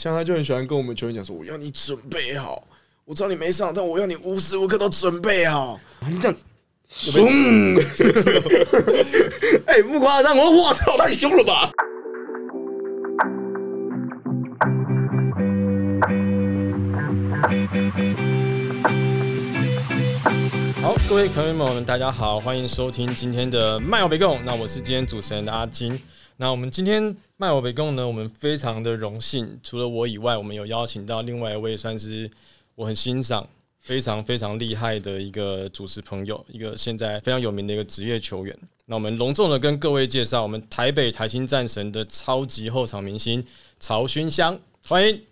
像他就很喜欢跟我们球员讲说：“我要你准备好，我知道你没上，但我要你无时无刻都准备好。你这样子，凶！哎，不夸张，我我操，太凶了吧！好，各位朋友们，大家好，欢迎收听今天的麦奥北贡。那我是今天主持人的阿金。那我们今天麦我北贡呢，我们非常的荣幸，除了我以外，我们有邀请到另外一位算是我很欣赏、非常非常厉害的一个主持朋友，一个现在非常有名的一个职业球员。那我们隆重的跟各位介绍，我们台北台新战神的超级后场明星曹勋香，欢迎。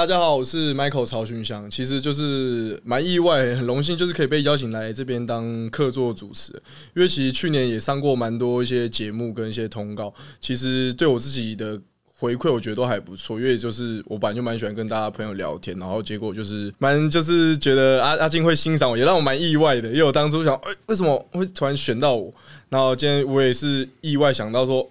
大家好，我是 Michael 曹勋香，其实就是蛮意外，很荣幸，就是可以被邀请来这边当客座主持。因为其实去年也上过蛮多一些节目跟一些通告，其实对我自己的回馈，我觉得都还不错。因为就是我本来就蛮喜欢跟大家朋友聊天，然后结果就是蛮就是觉得阿阿金会欣赏我，也让我蛮意外的。因为我当初想，哎，为什么会突然选到我？然后今天我也是意外想到说。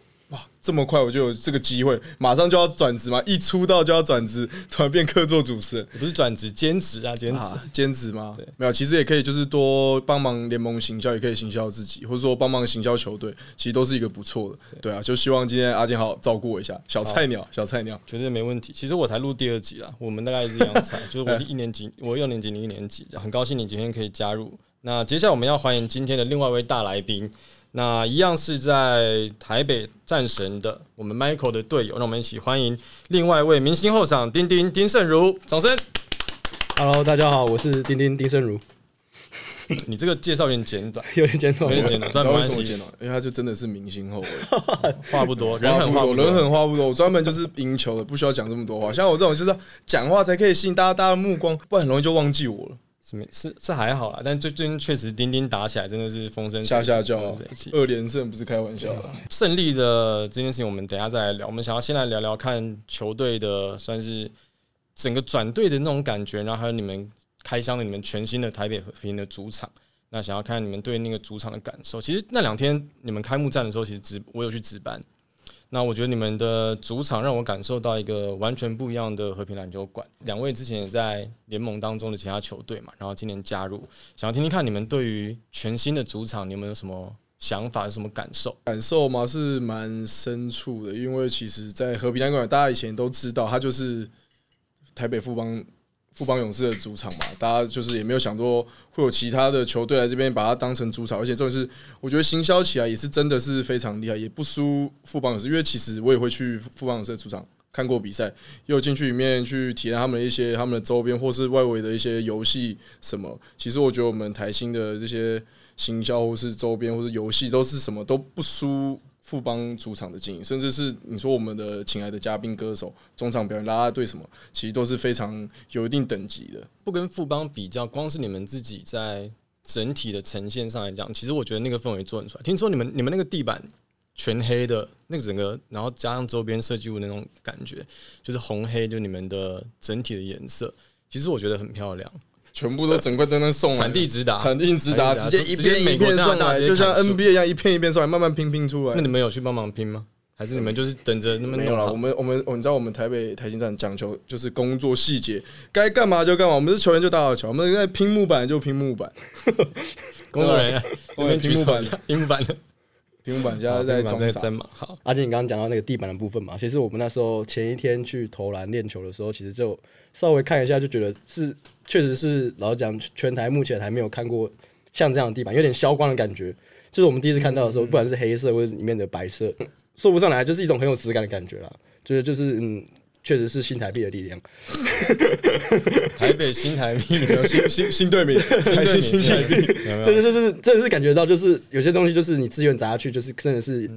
这么快我就有这个机会，马上就要转职嘛！一出道就要转职，突然变客座主持人，不是转职兼职啊，兼职兼职吗？对，没有，其实也可以，就是多帮忙联盟行销，也可以行销自己，或者说帮忙行销球队，其实都是一个不错的。对啊，就希望今天阿健好照顾我一下，小菜鸟，小菜鸟，绝对没问题。其实我才录第二集啦，我们大概是这样菜，就是我一年级，我六年级，你一年级，很高兴你今天可以加入。那接下来我们要欢迎今天的另外一位大来宾。那一样是在台北战神的我们 Michael 的队友，让我们一起欢迎另外一位明星后场丁丁丁胜如，掌声。Hello，大家好，我是丁丁丁胜如。你这个介绍有点简短，有点简短，有点简短，但为什么简短？因为他就真的是明星后卫，话不多，人很话不多，人很话不多。我专门就是赢球的，不需要讲这么多话。像我这种就是讲话才可以吸引大家大家的目光，不然很容易就忘记我了。是是还好啦，但最最近确实钉钉打起来真的是风声下下叫，二连胜不是开玩笑的。胜利的这件事情，我们等下再来聊。我们想要先来聊聊看球队的，算是整个转队的那种感觉，然后还有你们开箱的你们全新的台北和平的主场。那想要看你们对那个主场的感受。其实那两天你们开幕战的时候，其实值我有去值班。那我觉得你们的主场让我感受到一个完全不一样的和平篮球馆。两位之前也在联盟当中的其他球队嘛，然后今年加入，想要听听看你们对于全新的主场，你们有什么想法，有什么感受？感受嘛是蛮深处的，因为其实，在和平篮球馆，大家以前都知道，它就是台北富邦。富邦勇士的主场嘛，大家就是也没有想过会有其他的球队来这边把它当成主场，而且重点是，我觉得行销起来也是真的是非常厉害，也不输富邦勇士。因为其实我也会去富邦勇士的主场看过比赛，也有进去里面去体验他们的一些他们的周边或是外围的一些游戏什么。其实我觉得我们台新的这些行销或是周边或是游戏都是什么都不输。富邦主场的经营，甚至是你说我们的请来的嘉宾歌手、中场表演、拉拉队什么，其实都是非常有一定等级的。不跟富邦比较，光是你们自己在整体的呈现上来讲，其实我觉得那个氛围做很出来。听说你们你们那个地板全黑的，那个整个，然后加上周边设计物那种感觉，就是红黑，就你们的整体的颜色，其实我觉得很漂亮。全部都整块真的送来，产地直达，产地直达，直接一片一片送来，就像 NBA 一样，一片一片送来，慢慢拼拼出来。那你们有去帮忙拼吗？还是你们就是等着那么？没有了，我们我们你知道我们台北台新站讲求就是工作细节，该干嘛就干嘛。我们是球员就打好球，我们在拼木板就拼木板。工作人员，我们拼木板，拼木板的，拼木板家在在真嘛。好，阿金，你刚刚讲到那个地板的部分嘛，其实我们那时候前一天去投篮练球的时候，其实就稍微看一下，就觉得是。确实是老讲，全台目前还没有看过像这样的地板，有点消光的感觉。就是我们第一次看到的时候，不管是黑色或者里面的白色，说不上来，就是一种很有质感的感觉啦。就是就是嗯，确实是新台币的力量。台北新台币，新新新队名，台新新台币。对对对对，真的是感觉到，就是有些东西，就是你资源砸下去，就是真的是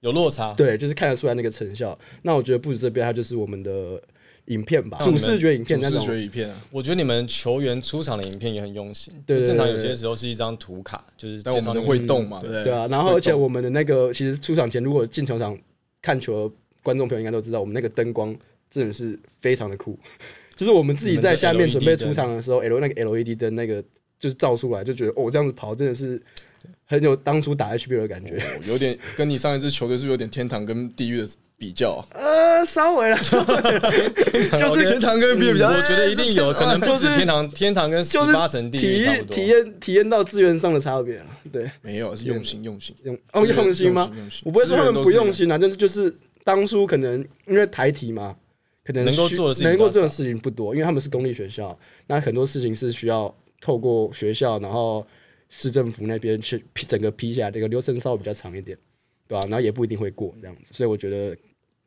有落差。对，就是看得出来那个成效。那我觉得不止这边，它就是我们的。影片吧，主视觉影片，主视觉影片啊。我觉得你们球员出场的影片也很用心。对，正常有些时候是一张图卡，就是但我们会动嘛，对对啊。然后而且我们的那个，其实出场前如果进球场看球的观众朋友应该都知道，我们那个灯光真的是非常的酷。就是我们自己在下面准备出场的时候，L 那个 LED 灯那个就是照出来，就觉得哦，这样子跑真的是很有当初打 HBL 的感觉。有点跟你上一支球队是有点天堂跟地狱的。比较呃，啊，稍微了，稍微了，就是天堂跟地狱比较，我觉得一定有哎可能不止就是天堂，天堂跟十八层地狱差不多。验体验体验到资源上的差别了。对，没有是用心用心用哦用心吗？用心我不会说他们不用心，心啊，但是就是当初可能因为台体嘛，可能能够做的事情能够比较少做的事情不多，因为他们是公立学校，那很多事情是需要透过学校，然后市政府那边去批整个批下来，这个流程稍微比较长一点，对吧、然后也不一定会过这样子，所以我觉得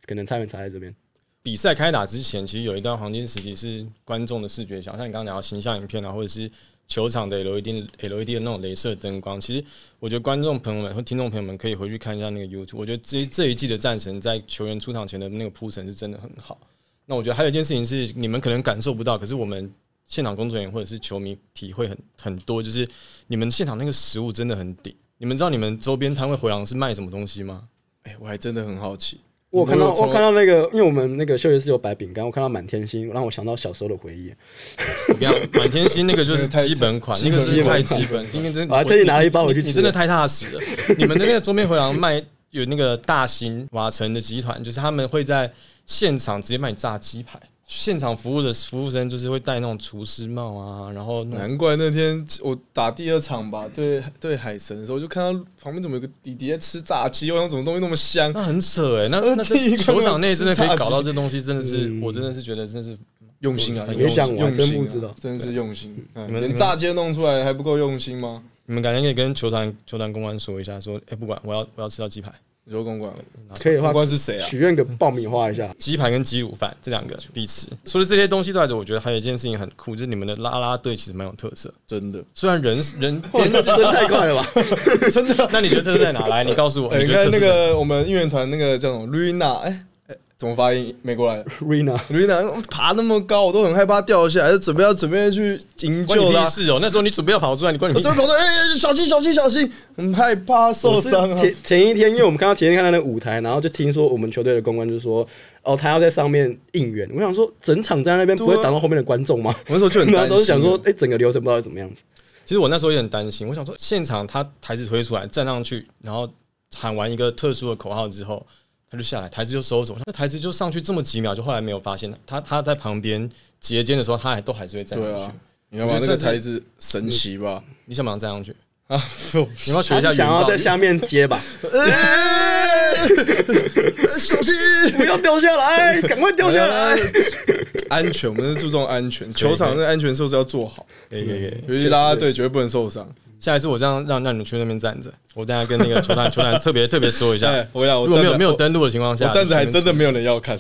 可能差别差在这边。比赛开打之前，其实有一段黄金时期是观众的视觉像，像你刚刚讲到形象影片啊，或者是球场的 LED LED 的那种镭射灯光。其实我觉得观众朋友们和听众朋友们可以回去看一下那个 YouTube。我觉得这这一季的战神在球员出场前的那个铺陈是真的很好。那我觉得还有一件事情是你们可能感受不到，可是我们现场工作人员或者是球迷体会很很多，就是你们现场那个食物真的很顶。你们知道你们周边摊位回廊是卖什么东西吗？哎，我还真的很好奇，我看到我看到那个，因为我们那个休息室有摆饼干，我看到满天星，让我想到小时候的回忆。你讲，满天星那个就是太基本款，那个是太基本，因为真我还特意拿了一包回去吃你真的太踏实了。你们的那个周边回廊卖有那个大型瓦城的集团，就是他们会在现场直接卖你炸鸡排。现场服务的服务生就是会戴那种厨师帽啊，然后难怪那天我打第二场吧，对对海神的时候，我就看到旁边怎么有个弟弟在吃炸鸡，我想什么东西那么香，那很扯哎、那呃那球场内真的可以搞到这东西，真的是嗯我真的是觉得真的是用心啊，很用心真不知道真的是用心。嗯你们连炸鸡都弄出来还不够用心吗？你们改天可以跟球团球团公关说一下，说哎、不管我要我要吃到鸡排，你说公关，可以的话公，关是谁啊？许愿个爆米花一下。鸡排跟鸡卤饭这两个必吃。除了这些东西之外，我觉得还有一件事情很酷，就是你们的啦啦队其实蛮有特色。真的，虽然人 人哇，这真的太快了吧！真的。那你觉得特色在哪？来，你告诉我。哎，你看那个我们应援团那个叫什么哎哎，怎么发音？美国来的 Rina，Rina 爬那么高，我都很害怕掉下来，就准备要准备去营救他。是哦！那时候你准备要跑出来，你关你屁事。我真的跑说，哎，哎小心小心小心，很害怕受伤啊。前前一天，因为我们看到前一天看到那个舞台，然后就听说我们球队的公关就说，哦，他要在上面应援。我想说，整场在那边不会挡到后面的观众吗？我那时候就很那担心，时候就想说，哎，整个流程不知道是怎么样子。其实我那时候也很担心，我想说现场他台子推出来，站上去，然后喊完一个特殊的口号之后，他就下来，台子就收走。那台子就上去这么几秒，就后来没有发现他他在旁边截肩的时候，他还都还是会站上去你要把那个才是神奇吧？你想不想站上去？啊，你要学一下想要在下面接吧，哎小心！不要掉下来，赶快掉下来。安全，我们是注重安全，球场的安全措施要做好，可以可以可以。尤其拉拉队绝对不能受伤。下一次我这样让让你们去那边站着，我等下跟那个球团球团特别特别说一下 哎，，我要我如果没有着没有登录的情况下，我站着还真的没。有人要看，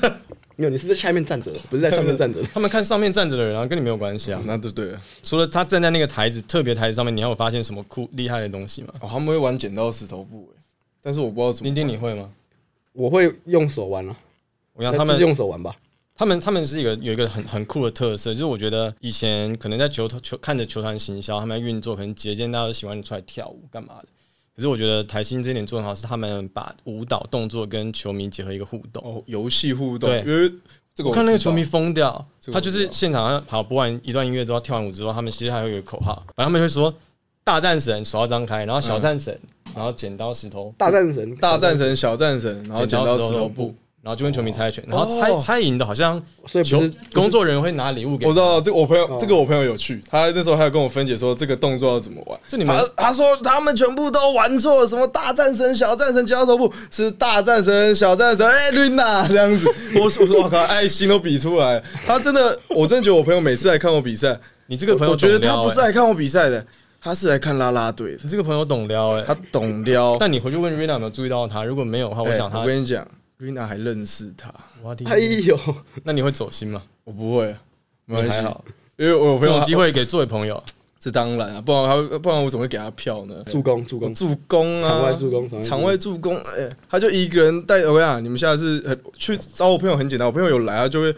没有，你是在下面站着的，不是在上面站着的。他们看上面站着的人啊，跟你没有关系啊。那就对了。除了他站在那个台子特别台子上面，你还有发现什么酷厉害的东西吗？哦，他们会玩剪刀石头布，哎但是我不知道怎么丁。丁你会吗？我会用手玩了，我想他们那自己用手玩吧。他们他们是一个有一个很很酷的特色，就是我觉得以前可能在球球看着球团行销，他们在运作，可能节间大家都喜欢出来跳舞干嘛的。可是我觉得台新这一点做得很好，是他们把舞蹈动作跟球迷结合一个互动。哦，游戏互动，对因为这个我看那个球迷疯掉，他就是现场跑播完一段音乐之后，跳完舞之后，他们其实还有一个口号，反正他们会说“大战神手要张开”，然后“小战神”，然后剪刀石头大战神，大战神、小战神，然后剪刀石头布。，然后就跟球迷猜拳，然后猜哦猜赢的好像球所以不是工作人员会拿礼物给他。我知道这个我朋友哦，这个我朋友有去，他那时候还有跟我分解说这个动作要怎么玩。这你们他他说他们全部都玩错了，什么大战神、小战神、交头部是大战神、小战神，哎、瑞娜这样子。我说我说我靠，爱心都比出来。他真的，我真的觉得我朋友每次来看我比赛，你这个朋友我觉得懂撩欸他不是来看我比赛的，他是来看啦啦队的。你这个朋友懂撩哎、他懂撩。但你回去问 Rina 有没有注意到他？如果没有的话，我哎想他我，跟你讲，瑞娜还认识他，哎呦，那你会走心吗？我不会，没关系。你还，好，因为我有朋友这种机，会给作为朋友，这当然啊，不然他不然我怎么会给他票呢？助攻助攻，助攻啊，场外助攻，场外助攻，哎、他就一个人带。我跟你讲，你们下次很去找我朋友很简单，我朋友有来，他就会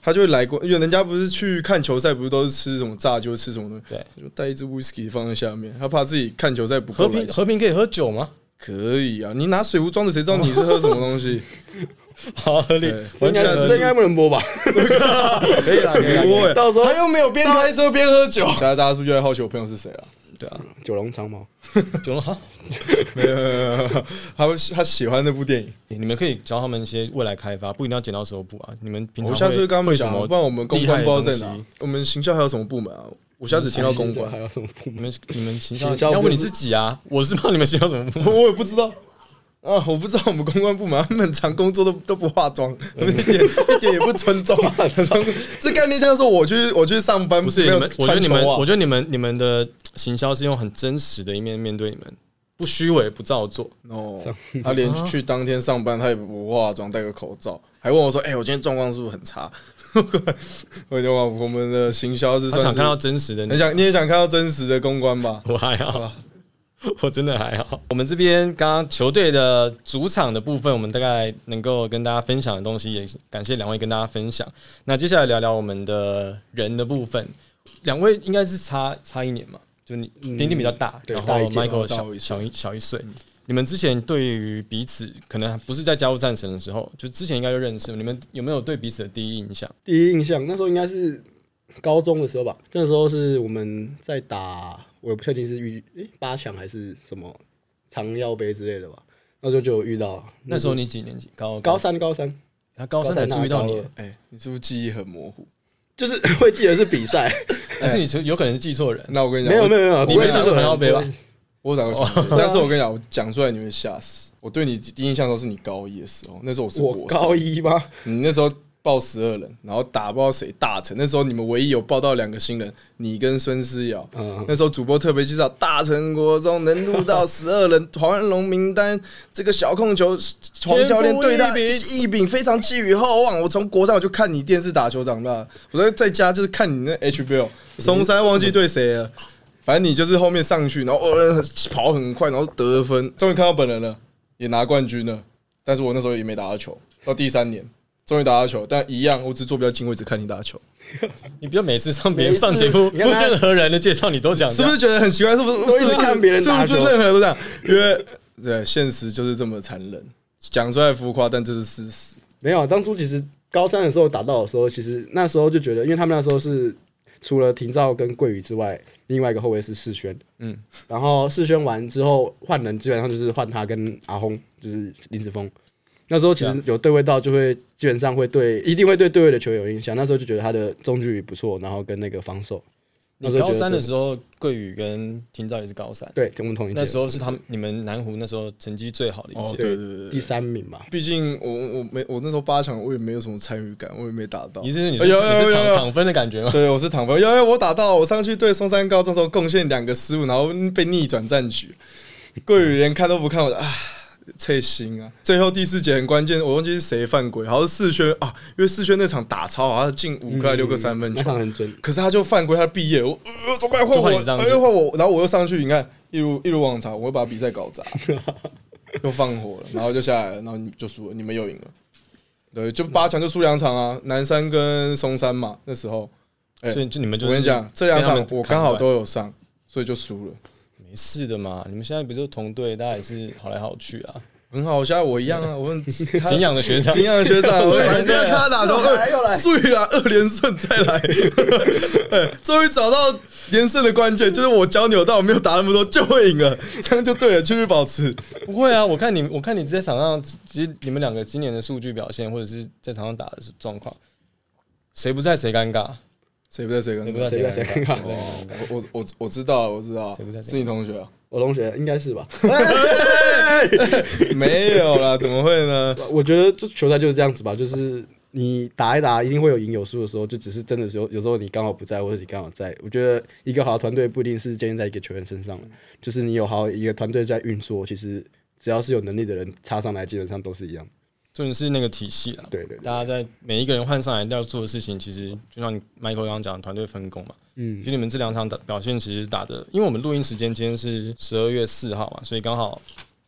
他就会来过，因为人家不是去看球赛，不是都是吃什么炸鸡，或吃什么东西，对，就带一支 whisky 放在下面，他怕自己看球赛不和够来。平和平可以喝酒吗？可以啊，你拿水壶装着，谁知道你是喝什么东西？好合理应该这应该不能播吧？可以啦，不会，到时候他又没有边开车边喝酒。现在大家是不是就在好奇我朋友是谁了？对啊，九龙长毛，九龙哈，没有没有没有没有，他他喜欢那部电影，你们可以教他们一些未来开发，不一定要剪刀手部啊。你们平常我下次会跟他们讲，会什么不然我们公关不知道在哪。我们行销还有什么部门啊？我下次听到公关还，有什么部门？你们你们行销要问你自己啊，我是怕你们行销什么部门？我也不知道。啊，我不知道我们公关部门，他们很常工作都都不化妆，一点一点也不尊重。这概念像说我去我去上班，不是你们，我觉得你们，我觉得你们你们的行销是用很真实的一面面对你们，不虚伪不造作。哦，他连去当天上班他也不化妆，戴个口罩，还问我说：“哎、我今天状况是不是很差？” 我就问我们的行销是他想看到真实的你很，想你也想看到真实的公关吧？我还好，我真的还好。我们这边刚刚球队的主场的部分，我们大概能够跟大家分享的东西，也感谢两位跟大家分享。那接下来聊聊我们的人的部分，两位应该是差差一年嘛，就你丁丁比较大，然后对大一届 Michael 小小一小一岁。你们之前对于彼此可能不是在加入战神的时候，就之前应该就认识，你们有没有对彼此的第一印象？第一印象那时候应该是高中的时候吧，那时候是我们在打，我也不确定是遇诶、八强还是什么长腰杯之类的吧。那时候就有遇到，那时候你几年级？高高，三高三他高三才注意到你哎、你是不是记忆很模糊？就是会记得是比赛，但是你有可能是记错人。那我跟你讲，没有没有没有，你没记错过长腰杯吧我打过强杯，但是我 跟你讲，我讲出来你会吓死。我对你第一印象都是你高一的时候，那时候我是我国高一吗？你那时候报十二人，然后打不知道谁大成。那时候你们唯一有报到两个新人，你跟孙思瑶。嗯，那时候主播特别介绍，大成国中能录到十二人 黄仁龙名单，这个小控球黄教练对他一柄非常寄予厚望。我从国上我就看你电视打球长大，我在在家就是看你那 HBO，松山忘记对谁了。反正你就是后面上去，然后呃跑很快，然后得分，终于看到本人了，也拿冠军了。但是我那时候也没打到球，到第三年终于打到球，但一样，我只坐比较近位置看你打球，你不要每次上别人上节目，你看任何人的介绍你都讲，是不是觉得很奇怪？是不是？是不是看别人是不是任何人都这样？因为 对现实就是这么残忍，讲出来浮夸，但这是事实。没有啊，当初其实高三的时候打到的时候，其实那时候就觉得，因为他们那时候是除了廷照跟桂宇之外，另外一个后卫是世轩，嗯嗯，然后世轩完之后换人，基本上就是换他跟阿轰，就是林子峰。那时候其实有对位到，就会基本上会对，一定会对对位的球员有印象。那时候就觉得他的中距离不错，然后跟那个防守，那你高三的时候，桂宇跟廷照也是高三，对，跟我们同一届，那时候是他们你们南湖那时候成绩最好的一哦，届。对对对第，三名吧。毕竟我我没我那时候八强我也没有什么参与感，我也没打到你。是你是躺躺分的感觉吗？对，我是躺分，因为我打到我上去对松山高中时候贡献两个失误，然后被逆转战局。桂宇连看都不看，我就啊，脆心啊！最后第四节很关键，我忘记是谁犯规，好像是世轩啊，因为世轩那场打超好，他进五个还六个三分那球，场很准，可是他就犯规，他毕业，我呃怎么办？换我，又换我，然后我又上去，你看一如一如往常，我会把比赛搞砸，又放火了，然后就下来了，然后你就输了，你们又赢了。对，就八强就输两场啊，南山跟松山嘛，那时候。哎所以就你们就我跟你讲，这两场我刚好都有上，所以就输了。没事的嘛。你们现在不是同队，大家也是好来好去啊。很好，现在我一样啊，我敬 仰的学长，敬仰的学长，我对每次看他打球，又来又来呃睡了二连胜再来，哎，终于找到连胜的关键，就是我脚扭到，我没有打那么多就会赢了，这样就对了，继续保持。不会啊，我看你，我看你在场上，其实你们两个今年的数据表现，或者是在场上打的状况，谁不在谁尴尬，谁不在谁跟谁不在谁在谁尴尬，谁尴尬谁不在谁尴尬。我我我我知道，我知道谁不在，是你同学啊？我同学应该是吧？没有啦，怎么会呢？我觉得这球赛就是这样子吧，就是你打一打，一定会有赢有输的时候，就只是真的时候，有时候你刚好不在，或者你刚好在。我觉得一个好的团队不一定是建立在一个球员身上，就是你有好一个团队在运作，其实只要是有能力的人插上来，基本上都是一样。重点是那个体系了。对对对，大家在每一个人换上来要做的事情，其实就像 Michael 刚刚讲的，团队分工嘛。嗯其实你们这两场打表现其实打的，因为我们录音时间今天是十二月四号嘛，所以刚好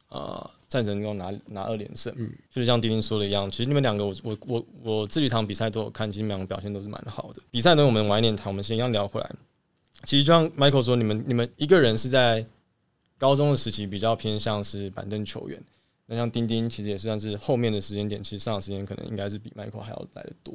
呃战神刚拿拿二连胜，嗯就是像丁丁说的一样，其实你们两个我我我我这几场比赛都有看，其实你们两个表现都是蛮好的。比赛呢，我们晚一点谈，我们先一样聊回来。其实就像 Michael 说，你们你们一个人是在高中的时期比较偏向是板凳球员，那像钉钉其实也算是后面的时间点，其实上时间可能应该是比 Michael 还要来的多。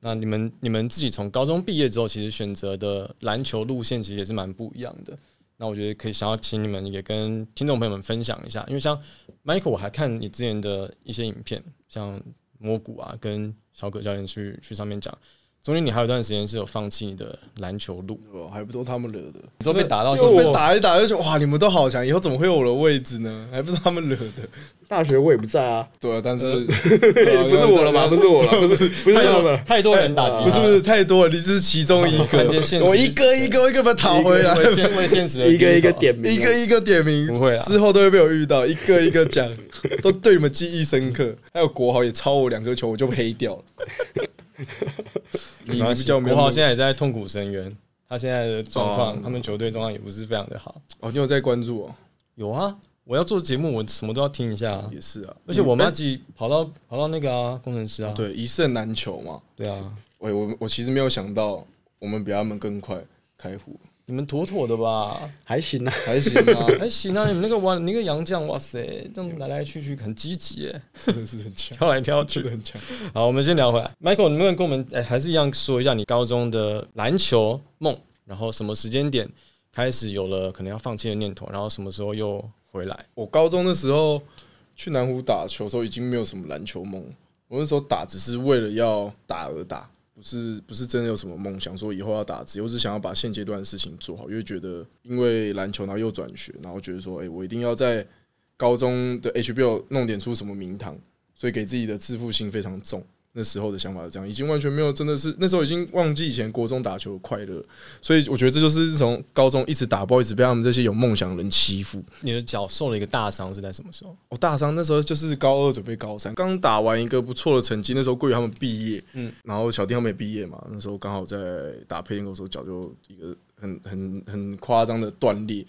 那你们你们自己从高中毕业之后，其实选择的篮球路线其实也是蛮不一样的。那我觉得可以想要请你们也跟听众朋友们分享一下，因为像 Michael，我还看你之前的一些影片，像蘑菇啊，跟小葛教练去去上面讲，中间你还有一段时间是有放弃你的篮球路，哦还不都他们惹的，你都被打到就现在被打一打就觉得哇，你们都好强，以后怎么会有我的位置呢？还不是他们惹的。大学我也不在啊，对啊，但是 不是我了吧？不是我了，不是不是他们。太多人打击，不是不是太多了，你只是其中一个我一个一个一个把它讨回来，为现为现实的一个一个点名，一个一个点名，不会啊之后都会被我遇到，一个一个讲，都对你们记忆深刻。还有国豪也超我两颗球，我就黑掉了。你你没关系比较国豪现在也在痛苦深渊，他现在的状况，哦他们球队状况也不是非常的好。哦，你有在关注哦？有啊，我要做节目，我什么都要听一下啊。也是啊，而且我妈己跑到跑到那个啊，工程师啊，对一胜难求嘛。对啊，我我我其实没有想到，我们比他们更快开壶，你们妥妥的吧？还行啊。还行啊，还行啊，你们那个玩那个杨将，哇塞，这种来来去去很积极诶，真的是很强，跳来跳去的。很强。好，我们先聊回来，Michael，能不能跟我们哎、还是一样说一下你高中的篮球梦，然后什么时间点开始有了可能要放弃的念头，然后什么时候又回来？我高中的时候去南湖打球的时候，已经没有什么篮球梦。我那时候打只是为了要打而打，不是不是真的有什么梦想，说以后要打职业。我只想要把现阶段的事情做好，因为觉得因为篮球，然后又转学，然后觉得说，哎、我一定要在高中的 HBO 弄点出什么名堂，所以给自己的自负心非常重。那时候的想法是这样，已经完全没有真的是那时候已经忘记以前国中打球的快乐，所以我觉得这就是从高中一直打包，一直被他们这些有梦想的人欺负。你的脚受了一个大伤是在什么时候？我大伤那时候就是高二准备高三，刚打完一个不错的成绩，那时候桂宇他们毕业，嗯嗯，然后小弟他们也毕业嘛，那时候刚好在打配电狗的时候脚就一个很很很夸张的断裂，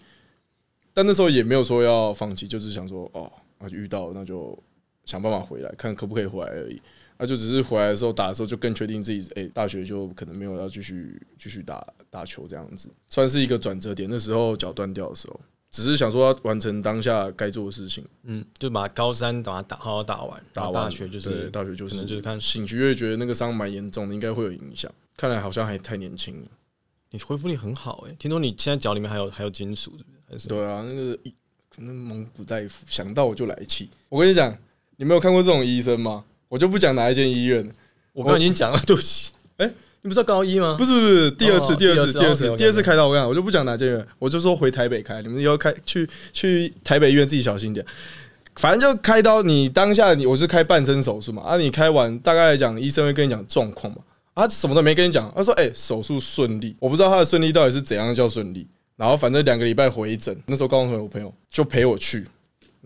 但那时候也没有说要放弃，就是想说哦，那就遇到那就想办法回来，看可不可以回来而已。那就只是回来的时候打的时候就更确定自己，哎、大学就可能没有要继续继续打打球这样子，算是一个转折点。那时候脚断掉的时候，只是想说要完成当下该做的事情。嗯，就把高三把它打好好打完，打完大学就是大学就是可能就是看醒局，也觉得那个伤蛮严重的，应该会有影响。看来好像还太年轻了。你恢复力很好哎、听说你现在脚里面还有还有金属，对啊，那个一可能蒙古大夫想到我就来气。我跟你讲，你没有看过这种医生吗？我就不讲哪一间医院了，我刚刚已经讲了，对不起。哎你不是要高一吗？不是不是第二次，哦第二次，第二次第二次开刀。我跟你讲，我就不讲哪间医院，我就说回台北开。你们以后开去去台北医院自己小心点。反正就开刀，你当下你我是开半身手术嘛，啊，你开完大概来讲，医生会跟你讲状况嘛，啊，什么都没跟你讲，他说，哎、手术顺利，我不知道他的顺利到底是怎样叫顺利。然后反正两个礼拜回诊，那时候高中同学我朋友就陪我去，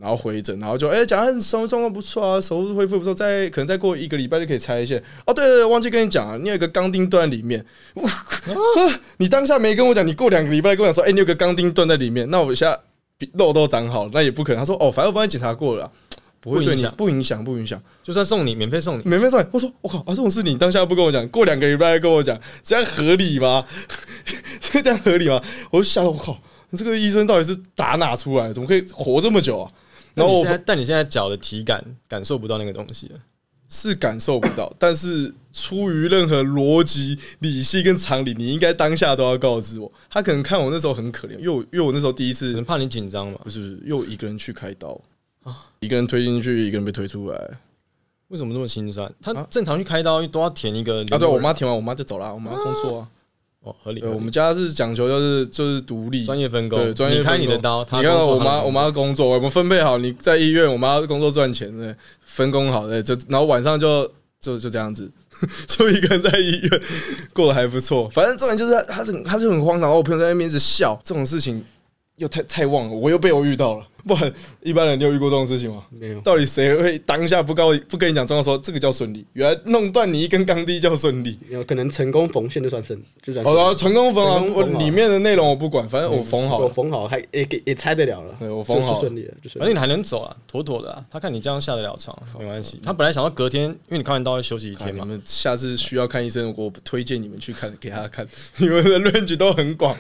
然后回诊，然后就哎讲他手术状况不错啊，手术恢复不错，再可能再过一个礼拜就可以拆线。哦，对对对，忘记跟你讲啊，你有一个钢钉断在里面。哇 你当下没跟我讲，你过两个礼拜跟我讲说，哎、你有个钢钉断在里面，那我现在肉都长好了，那也不可能。他说哦，反正我帮你检查过了啊，不会对你不影响，不影响。就算送你免费送你，免费送你，我说我靠，啊，这种事你当下不跟我讲，过两个礼拜再跟我讲，这样合理吗？这样合理吗？我就吓得我靠，你这个医生到底是打哪出来？怎么可以活这么久啊？然后但你现在脚的体感感受不到那个东西了。是感受不到，但是出于任何逻辑、理性跟常理，你应该当下都要告知我。他可能看我那时候很可怜，因为我因为我那时候第一次怕你紧张嘛？不是不是又一个人去开刀啊一个人推进去，一个人被推出来为什么这么心酸？他啊正常去开刀都要填一个啊！对我妈填完，我妈就走了，我妈工作啊。哦，合理。我们家是讲求就是就是独立，专业分工，对专业你开分工你的刀，他你看我妈，我妈工作，我们分配好。你在医院，我妈工作赚钱，对，分工好，对，就然后晚上就就就这样子，就一个人在医院过得还不错。反正重点就是他，他很他就很荒唐，然后我朋友在那边一直笑，这种事情又太太旺了，我又被我遇到了。不然一般人你有遇过这种事情吗？没有，到底谁会当下不告不跟你讲状况，说这个叫顺利？原来弄断你一根钢钉叫顺利。有可能成功缝线就算顺，就算好了，成功缝啊！我里面的内容我不管，反正我缝好我。缝好还也给也拆得了了，对我缝好就顺利了，就顺。反正你还能走啊，妥妥的啊。他看你这样下得了床，没关系。他本来想要隔天，因为你看完刀会休息一天嘛，看你们下次需要看医生，我推荐你们去看给他看，你们的 range 都很广。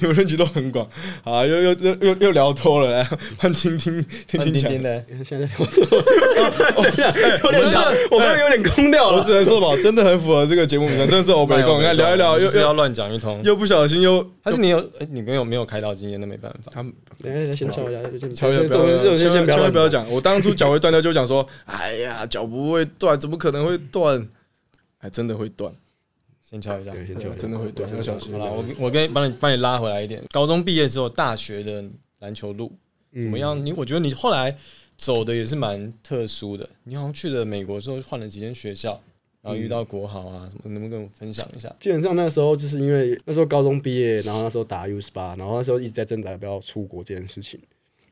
你们认知都很广。啊，又又又又又聊多了，来换听听听听讲。的，现在我说，有点真的我刚刚有点空掉了我只。能说吧，真的很符合这个节目名称，真的是欧北共。你看聊一聊，又就是要又乱讲一通。又不小心又还是你有哎你没有没有开到经验，那没办法。他们等一下，先敲一下，先千万不这种这种要，千万先先不要千万不要讲。讲。我当初脚会断掉，就讲说，哎呀，脚不会断，怎么可能会断？还，真的会断，先敲一下，对先敲一下真的会断，要小心好。了，我我跟帮你帮你拉回来一点。高中毕业之后，大学的篮球路怎么样？你我觉得你后来走的也是蛮特殊的。你好像去了美国之后换了几间学校，然后遇到国豪啊什么，能不能跟我分享一下？基本上那时候就是因为那时候高中毕业，然后那时候打 U 十八，然后那时候一直在挣扎要不要出国这件事情。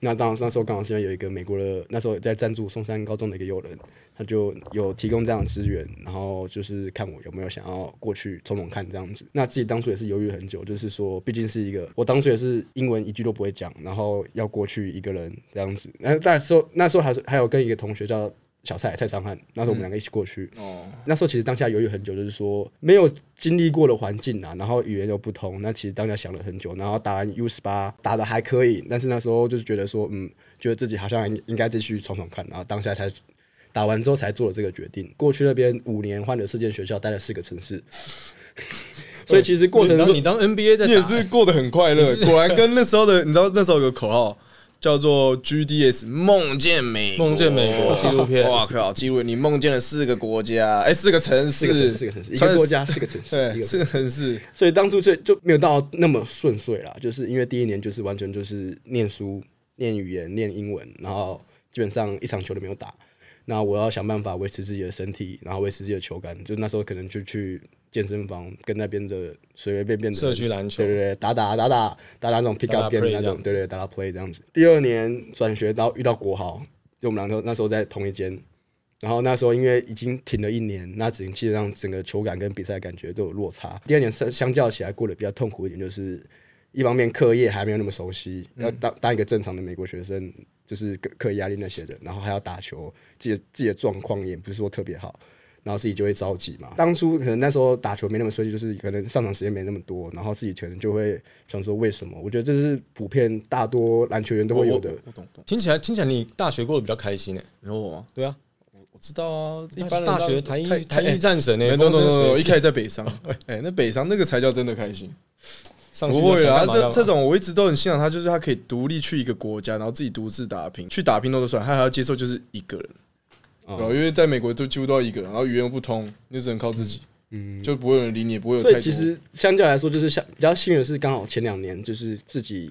那当然那时候刚好是因为有一个美国的那时候在赞助松山高中的一个友人，他就有提供这样的资源，然后就是看我有没有想要过去冲冲看这样子。那自己当初也是犹豫很久，就是说毕竟是一个我当初也是英文一句都不会讲，然后要过去一个人这样子。那那时候那时候还是还有跟一个同学叫小蔡蔡长汉，那时候我们两个一起过去。哦，那时候其实当下犹豫很久，就是说没有经历过的环境啊，然后语言又不通，那其实当下想了很久，然后打完 U 十八打的还可以，但是那时候就是觉得说，嗯，觉得自己好像应应该继续闯闯看，然后当下才打完之后才做了这个决定。过去那边五年换了四间学校，待了四个城市，所以其实过程中你当 NBA 在你也是过得很快乐，果然跟那时候的，你知道那时候有个口号叫做 GDS 梦见美梦见美国。纪录片。哇靠，记录你梦见了四个国家，哎，四个城四个城市，四个城市，一个国家，四个城市，对，四个城市，所以当初就就没有到那么顺遂啦，就是因为第一年就是完全就是念书、念语言、念英文，然后基本上一场球都没有打。那我要想办法维持自己的身体，然后维持自己的球感。就那时候可能就去健身房，跟那边的随随便便的社区篮球对对对，打打打打打打那种 pick up game 那种，这样对对，打打 play 这样子。第二年转学到遇到国豪，就我们两个那时候在同一间，然后那时候因为已经停了一年，那整基本上整个球感跟比赛感觉都有落差。第二年相相较起来过得比较痛苦一点，就是一方面课业还没有那么熟悉，要当当一个正常的美国学生，就是课课业压力那些的，然后还要打球，自己自己的状况也不是说特别好。然后自己就会着急嘛。当初可能那时候打球没那么顺利，就是可能上场时间没那么多，然后自己可能就会想说为什么？我觉得这是普遍大多篮球员都会有的我。我懂懂，听起来听起来你大学过得比较开心诶。有我吗？对啊，我知道啊，一般人大学台一太台一战神诶，没风生懂懂懂，一开始在北商，哎，那北商那个才叫真的开心。上不会啊，这这种我一直都很欣赏他，就是他可以独立去一个国家，然后自己独自打拼，去打拼都算，他还要接受就是一个人，哦对吧？因为在美国都几乎都要一个人，然后语言又不通，你只能靠自己，嗯，就不会有人理你，也不会有所太多。以其实相较来说，就是相比较幸运的是，刚好前两年就是自己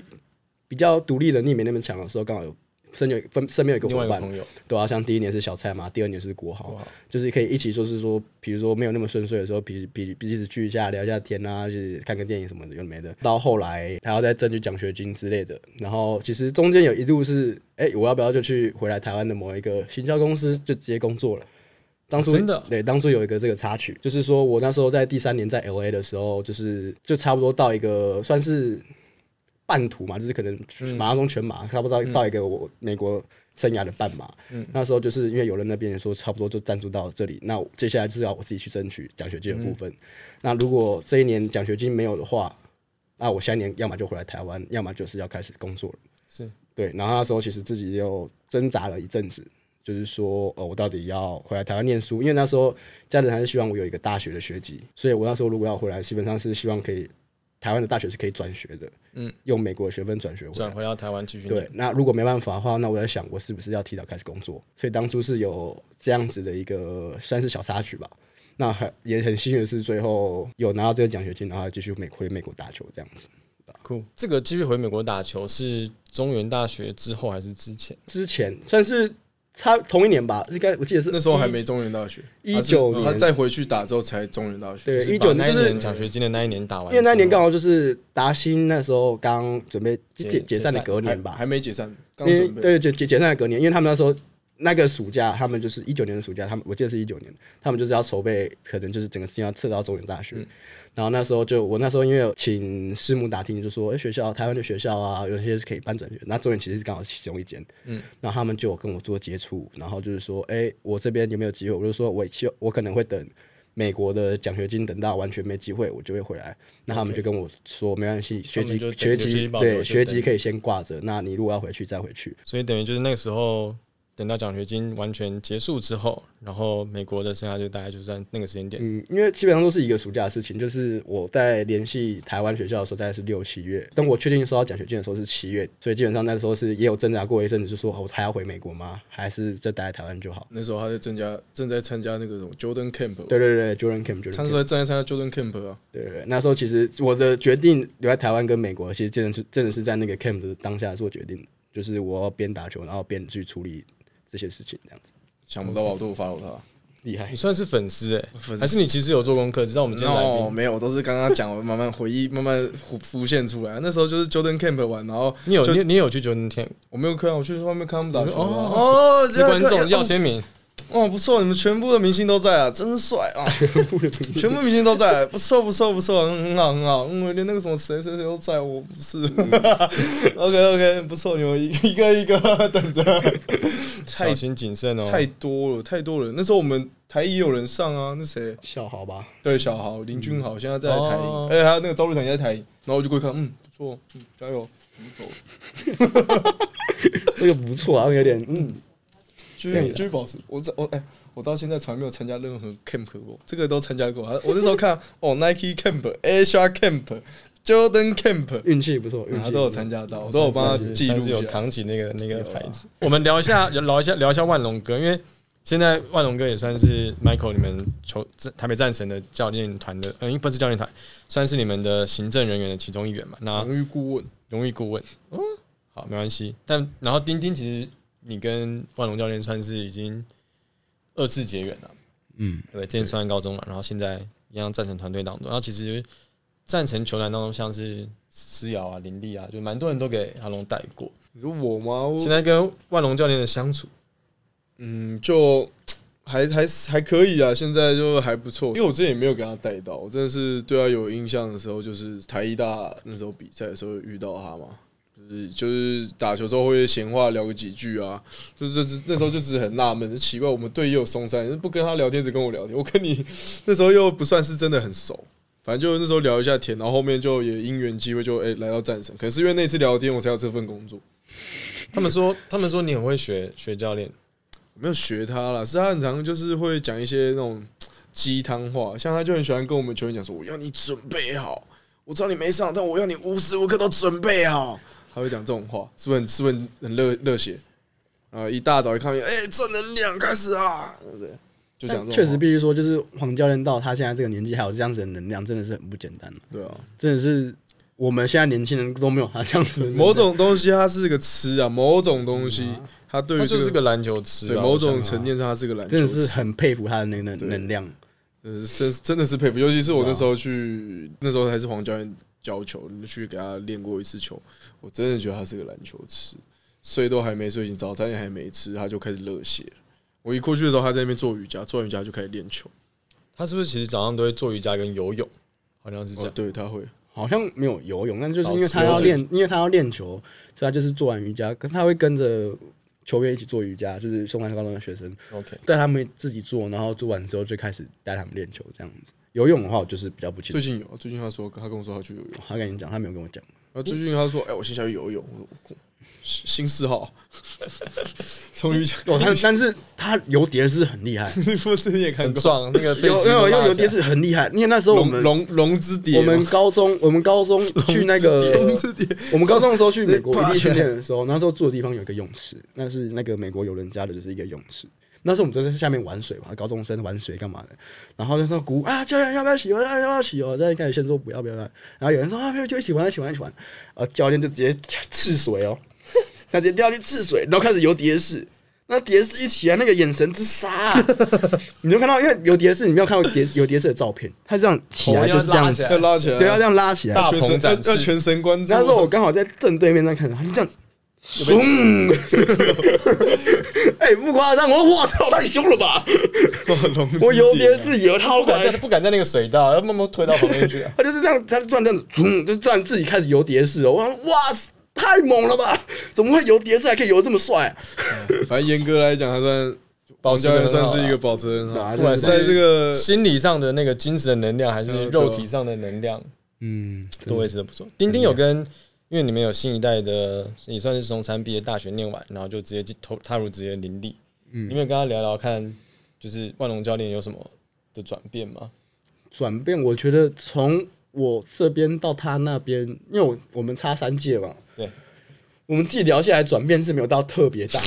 比较独立能力没那么强的时候，刚好有身有分身边有一个伙伴，对啊，像第一年是小蔡嘛，第二年是国豪，就是可以一起，就是说，比如说没有那么顺遂的时候，彼彼彼此聚一下，聊一下天啊，就是看个电影什么的，有的没的。到后来还要再争取奖学金之类的，然后其实中间有一度是，哎、我要不要就去回来台湾的某一个行销公司就直接工作了？当初、真的对，当初有一个这个插曲，就是说我那时候在第三年在 L A 的时候，就是就差不多到一个算是半途嘛，就是可能马拉松全马，差不多到到一个我美国生涯的半马。那时候就是因为有人那边也说差不多就赞助到这里，那接下来就是要我自己去争取奖学金的部分。那如果这一年奖学金没有的话，那我下一年要么就回来台湾，要么就是要开始工作了。是对，然后那时候其实自己又挣扎了一阵子，就是说，呃，我到底要回来台湾念书？因为那时候家人还是希望我有一个大学的学籍，所以我那时候如果要回来，基本上是希望可以台湾的大学是可以转学的，嗯，用美国的学分转学转。回到台湾继续，，对那如果没办法的话，那我在想，我是不是要提早开始工作？所以当初是有这样子的一个算是小插曲吧。那很也很幸运的是，最后有拿到这个奖学金，然后继续美回美国打球这样子。酷。这个继续回美国打球是中原大学之后还是之前？之前算是差同一年吧，应该我记得是那时候还没中原大学，一九他是他再回去打之后才中原大学。对就是19把那一就是年奖学金的那一年打完，因为那一年刚好就是达新那时候刚准备解解解散的隔年吧还，没解散，刚因为。对解解解散的隔年，因为他们那时候那个暑假，他们就是一九年的暑假，他们我记得是一九年，他们就是要筹备，可能就是整个事情要撤到中原大学。然后那时候就我那时候因为有请师母打听，就说哎、学校台湾的学校啊，有些是可以办转学，那中原其实是刚好是其中一间。嗯，然后他们就有跟我做接触，然后就是说哎、我这边有没有机会？我就说我希我可能会等。美国的奖学金等到完全没机会，我就会回来。那他们就跟我说，没关系，学籍学籍对学籍可以先挂着。那你如果要回去再回去。所以等于就是那个时候，等到奖学金完全结束之后，然后美国的剩下就大概就在那个时间点。嗯，因为基本上都是一个暑假的事情，就是我在联系台湾学校的时候，大概是六七月。等我确定收到奖学金的时候是七月，所以基本上那时候是也有挣扎过一阵子，就说哦我还要回美国吗？还是再待在台湾就好？那时候他在增加正在参加那个什么 Jordan Camp，对对对，Jordan Camp，Jordan 他那时候正在参加 Jordan Camp 啊，对对对，那时候其实我的决定留在台湾跟美国，其实真的是真的是在那个 camp 的当下做决定的，就是我要边打球，然后边去处理这些事情，这样子想不到吧我都有 follow 他。厉害你。算是粉丝哎、粉丝还是你其实有做功课？知道我们今天来 no, 没有，都是刚刚讲，我慢慢回忆，慢慢浮浮现出来。那时候就是 Jordan Camp 玩，然后你有你你有去 Jordan Camp？我没有看，我去外面看他们打球啊。哦观众要签名，哦，不错，你们全部的明星都在啊，真帅啊！全部明星都在，不错不错不错，很好很好。嗯，连那个什么谁谁谁都在，我不是。OK OK，不错，你们一一个一个等着。太 小心谨慎哦。太多了，太多了。那时候我们台一也有人上啊，那谁？小豪吧，对，小豪、林俊豪现在在台而且还有那个赵瑞腾也在台一。然后我就过去看，嗯，不错，嗯，加油，我们走。这个不错啊，有点嗯，继可以的续继续保持。我在我哎、我到现在从来没有参加任何 camp 过，这个都参加过。啊我那时候看哦，Nike camp、Asia camp、Jordan camp，运气不错，运气他都有参加到，我都有帮他记录有。扛起那个那个牌子。我们聊一下，聊一下聊一下万隆哥，因为现在万隆哥也算是 Michael 你们球台北战神的教练团的，嗯，不是教练团，算是你们的行政人员的其中一员嘛。那荣誉顾问，荣誉顾问，嗯，好，没关系。但然后丁丁其实你跟万隆教练算是已经二次结缘了，嗯，对，之前算高中嘛，然后现在一样战神团队当中，然后其实战神球员当中像是思瑶啊、林立啊，就蛮多人都给阿龙带过。你说我吗？我现在跟万隆教练的相处，嗯，就还还还可以啊，现在就还不错。因为我之前也没有给他带到，我真的是对他有印象的时候，就是台一大那时候比赛的时候遇到他嘛，就是就是打球时候会闲话聊个几句啊，就是就是那时候就是很纳闷，奇怪我们队也有松山，不跟他聊天，只跟我聊天，我跟你那时候又不算是真的很熟。反正就那时候聊一下天，然后后面就也因缘机会就哎、来到战神，可是因为那次聊天我才有这份工作。他们说他们说你很会学学教练，我没有学他啦，是他很常就是会讲一些那种鸡汤话，像他就很喜欢跟我们球员讲说：“我要你准备好，我知道你没上，但我要你无时无刻都准备好。”他会讲这种话，是不是很是不是很很热热血？啊，一大早一看见，哎、正能量开始啊，对不对？就讲这种确实必须说，就是黄教练到他现在这个年纪还有这样子的能量，真的是很不简单了对啊，真的是我们现在年轻人都没有他这样子的。某种东西他是个吃啊，某种东西他对于这是个篮球吃啊，对某种层面上他是个篮球真的，是很佩服他的那个能能量。呃，真真的是佩服，尤其是我那时候去，那时候还是黄教练教球，去给他练过一次球，我真的觉得他是个篮球痴，睡都还没睡醒，早餐也还没吃，他就开始热血了。我一过去的时候，他在那边做瑜伽，做完瑜伽就开始练球。他是不是其实早上都会做瑜伽跟游泳？好像是这哦样，。对，他会，好像没有游泳，但就是因为他要练，因为他要练球，所以他就是做完瑜伽，跟他会跟着球员一起做瑜伽，就是松山高中的学生 OK，带他们自己做，然后做完之后就开始带他们练球这样子。游泳的话，我就是比较不清楚。最近有，最近他说他跟我说他去游泳，他跟你讲，他没有跟我讲。然后最近他说，哎，我先下去游泳，我说我新新嗜好，从瑜伽，哦，但但是他游蝶是很厉害，我之前也看过，很壮，那个背有有有游蝶是很厉害，因为那时候我们龙龙龙之蝶嘛，我们高中我们高中去那个龙之蝶，我们高中的时候去美国直接爬起来异地训练的时候，那时候住的地方有一个泳池，那是那个美国游人家的，就是一个泳池。那时候我们都在下面玩水嘛，高中生玩水干嘛的？然后就说鼓啊，教练要不要洗哦？要不要洗哦？在开始先说不要不要，然后有人说啊，不要就一起玩，一起玩，一起玩。呃，教练就直接刺水哦，他直接掉下去刺水，然后开始游蝶式。那蝶式一起来，那个眼神之杀、啊，你就看到，因为游蝶式，你没有看过蝶游蝶式的照片，他这样起来就是这样子，要拉起来，对，要这样拉起来，大鹏要要全神贯注。那时候我刚好在正对面在看，他就这样子，凶，哎，不夸张，我我操，太凶了吧！我游蝶蝶是游超不敢在快，不敢在那个水道，要慢慢推到旁边去啊。他就是这样，他就突然这样子，冲，就转自己开始游蝶式哦，我说哇塞，太猛了吧！怎么会游蝶式还可以游这么帅、啊？反正严格来讲，他算 保持算是一个保持不管在这个心理上的那个精神能量，还是嗯肉体上的能量，嗯，都维持的不错。丁丁有跟，因为你们有新一代的，也算是从三毕业，大学念完，然后就直接进投踏入职业林立。嗯。你们有跟他聊聊看，就是万隆教练有什么的转变吗？转变，我觉得从我这边到他那边，因为我我们差三届嘛，对，我们自己聊下来转变是没有到特别大，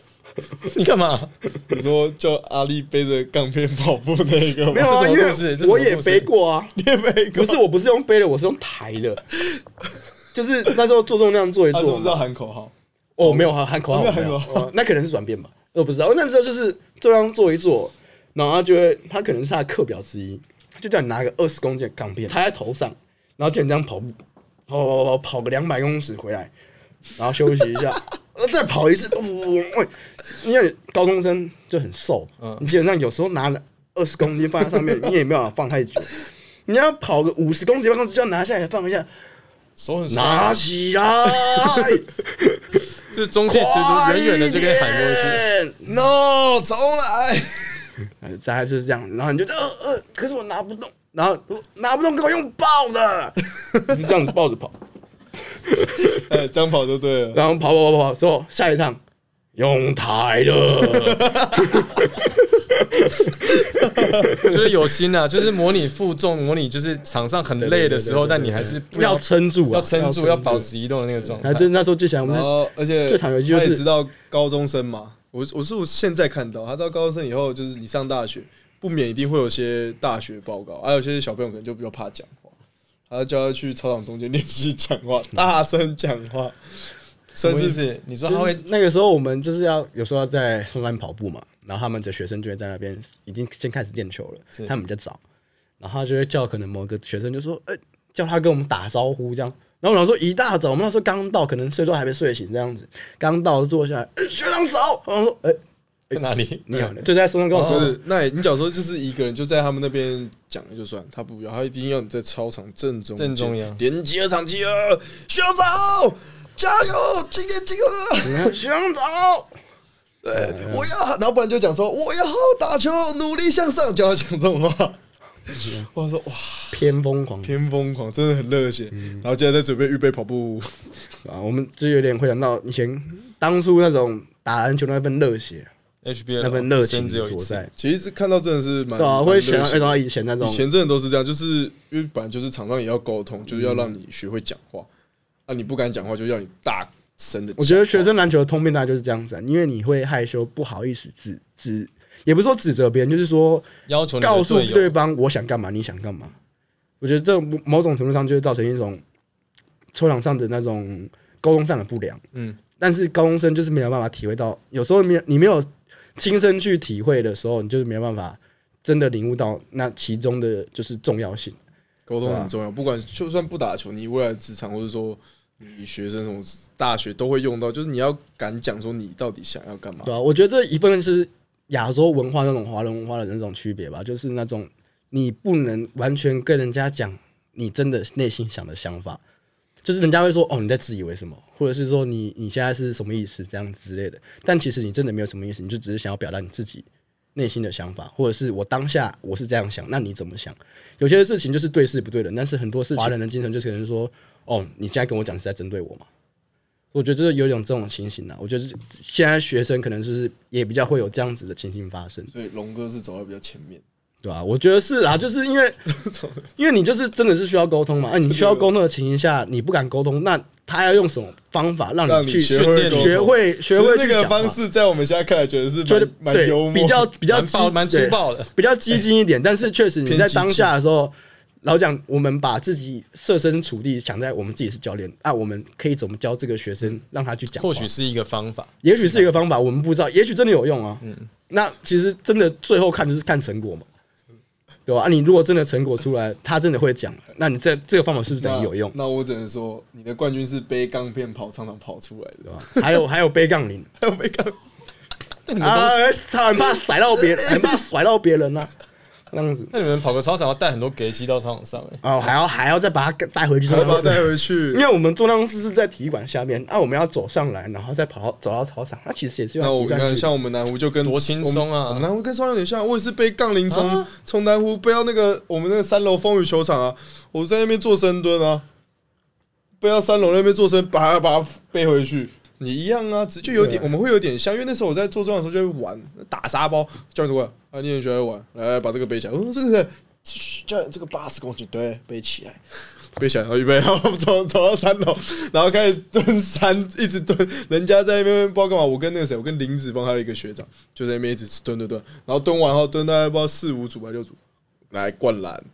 你干嘛？你说叫阿力背着杠片跑步那个吗，没有啊，因为我也背过啊，你也没不是我不是用背的，我是用抬的，就是那时候做重量做一做他是不是要，喊口号？哦，没有喊喊口号，没有喊口号哦那可能是转变吧，我不知道。那时候就是重量做一做，然后他就会，他可能是他的课表之一，他就叫你拿个二十公斤的钢片抬在头上，然后叫你这样跑步，跑跑跑跑跑个两百公尺回来，然后休息一下，呃，再跑一次，因为高中生就很瘦，嗯你基本上有时候拿了二十公斤放在上面，你也没办法放太久。你要跑个五十公尺、一百公尺，就要拿下来放一下，手很拿，起来，这中气十足，远远的就可以喊过去。No，重来！呃 大概就是这样，然后你就呃呃，可是我拿不动，然后我拿不动，给我用抱的，你这样子抱着跑，哎，这样跑就对了。然后跑跑跑跑之后，下一趟用抬的，就是有心啊，就是模拟负重，模拟就是场上很累的时候，但你还是不要要撑住啊，要撑住，要保持移动的那个状态还。真那时候就想，我们是然后，而且最常有一句就是他也知道高中生嘛，我我是我现在看到，他知道高中生以后，就是你上大学，不免一定会有些大学报告，还有些小朋友可能就比较怕讲话，他叫他去操场中间练习讲话，大声讲话，算是什么意思？你说他会那个时候我们就是要有时候要在上山跑步嘛，然后他们的学生就会在那边已经先开始练球了，他们比较早，然后他就会叫可能某个学生就说，呃、叫他跟我们打招呼这样。然后我想说一大早，我们那时候刚到，可能睡都还没睡醒这样子，刚到坐下来，呃学长早。然后说，哎、在哪里？你好，就在书上跟我说？那你假如说就是一个人就在他们那边讲了就算，他不要，他一定要你在操场正中正中央连接场集合，学长早，加油，今天集合。学长早，对，我要，然后不然就讲说我要好好打球，努力向上，就要讲这种话。我说哇，偏疯狂。偏疯狂，真的很热血。然后现在在准备预备跑步，啊！我们就有点会想到以前当初那种打篮球那份热血，HBL 那份热情所在，其实看到真的是蛮对啊，蛮会想到以前那种。以前真的都是这样，就是因为本来就是场上也要沟通，就是要让你学会讲话。啊，你不敢讲话，就要你大我觉得学生篮球的通病大概就是这样子、啊，因为你会害羞，不好意思指指，也不是说指责别人，就是说要求你告诉对方我想干嘛，你想干嘛。我觉得这某某种程度上就会造成一种球场上的那种沟通上的不良。嗯，但是高中生就是没有办法体会到，有时候没有你没有亲身去体会的时候，你就是没有办法真的领悟到那其中的就是重要性。沟通很重要，不管就算不打球，你未来职场或者说你学生什么大学都会用到，就是你要敢讲说你到底想要干嘛。对啊，我觉得这一份是亚洲文化那种华人文化的那种区别吧，就是那种你不能完全跟人家讲你真的内心想的想法，就是人家会说哦你在自以为什么，或者是说你你现在是什么意思这样之类的，但其实你真的没有什么意思，你就只是想要表达你自己内心的想法，或者是我当下我是这样想，那你怎么想？有些事情就是对事不对人，但是很多事情华人的精神就是可能说哦你现在跟我讲是在针对我嘛。我觉得这有一种这种情形啊，我觉得是现在学生可能就是也比较会有这样子的情形发生，所以龙哥是走在比较前面。对啊、我觉得是啊，就是因为 因为你就是真的是需要沟通嘛，啊，你需要沟通的情形下，你不敢沟通，那他要用什么方法让让你你去学会学会学会这个方式，在我们现在看来觉得是觉得蛮比较比较激蛮蛮粗暴的。比较激进一点，但是确实你在当下的时候，老讲我们把自己设身处地想在我们自己是教练，啊，我们可以怎么教这个学生让他去讲，或许是一个方法。也许是一个方法，我们不知道，也许真的有用啊。嗯，那其实真的最后看就是看成果嘛，对吧、啊？你如果真的成果出来，他真的会讲，那你这这个方法是不是等于有用？那我只能说，你的冠军是背杠片跑场场跑出来的，对吧？还有还有背杠铃 还有背杠，啊，他很怕甩到别人，很怕甩到别人呐、那样子。那你们跑个操场要带很多给息到操场上、欸，哦，还要还要再把它带回去，还要把它带回去因。为我们重量室是在体育馆下面，那、我们要走上来，然后再跑到走到操场，那其实也是要那我看，像我们南湖就跟多轻松啊我们南湖跟双有点像，我也是背杠铃从啊从南湖背到那个我们那个三楼风雨球场啊，我在那边做深蹲啊，背到三楼那边做深，把它把它背回去。你一样啊，只就有点，我们会有点像，因为那时候我在做重量的时候就会玩打沙包，教练说过来啊，你也喜欢玩，来把这个背起来，哦，这个是教练这个八十公斤，对，背起来，背起来，然后预备，然后走走到三楼，然后开始蹲三，一直蹲，人家在那边不知道干嘛，我跟那个谁，我跟林子峰还有一个学长就在那边一直蹲蹲蹲，然后蹲完后蹲大概不知道四五组吧六组，来灌篮，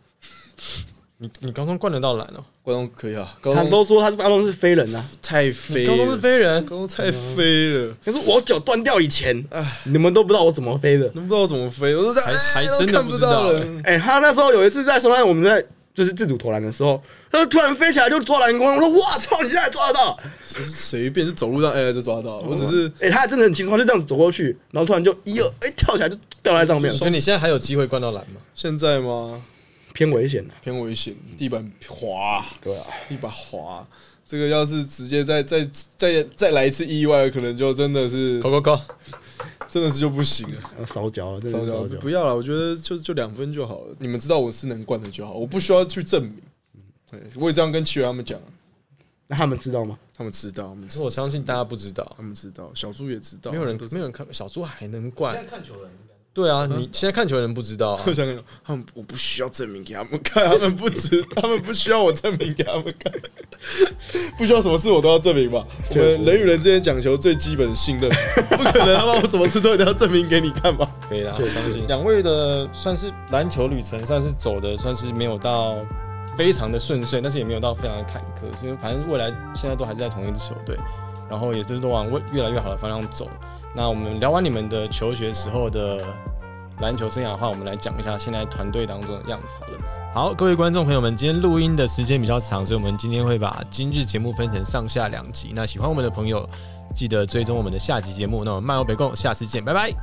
你你高中灌得到篮哦、高中可以啊，高他中都说他是高中是飞人啊，太飞高中是飞人，高中太飞了，可是我脚断掉以前，唉，你们都不知道我怎么飞的。都不知道怎么飞，我都在还哎都还真的看不知道了。哎、他那时候有一次在松山，我们在就是自主投篮的时候，他就突然飞起来就抓篮筐，我说哇操，你现在抓得到？随便就走路上哎就抓到了，我只是哎、他还真的很轻松，他就这样子走过去，然后突然就一二哎、跳起来就掉在上面，所以你现在还有机会灌到篮吗？现在吗？偏危险的。偏危险，地板滑，对啊，地板滑。这个要是直接再再再再来一次意外，可能就真的是高高高，真的是就不行了。要烧焦了，烧焦。不要了，我觉得就就两分就好了。你们知道我是能灌的就好，我不需要去证明。对，我也这样跟奇源他们讲，那他们知道吗？他们知道，我相信大家不知道，他们知道，小猪也知道，没有人没有人看小猪还能灌现。在看球人应该对啊，你现在看球的人不知道啊我。想跟他们，我不需要证明给他们看，他们不知，他们不需要我证明给他们看，不需要什么事我都要证明吧。我们人与人之间讲求最基本的信任，不可能他妈我什么事都一定要证明给你看吧？可以啦，相信两位的算是篮球旅程，算是走的算是没有到非常的顺遂，但是也没有到非常的坎坷，所以反正未来现在都还是在同一支球队，然后也是都往未越来越好的方向走。那我们聊完你们的求学时候的篮球生涯的话我们来讲一下现在团队当中的样子好了。好各位观众朋友们今天录音的时间比较长所以我们今天会把今日节目分成上下两集那喜欢我们的朋友记得追踪我们的下集节目。那我们漫游北共下次见拜拜。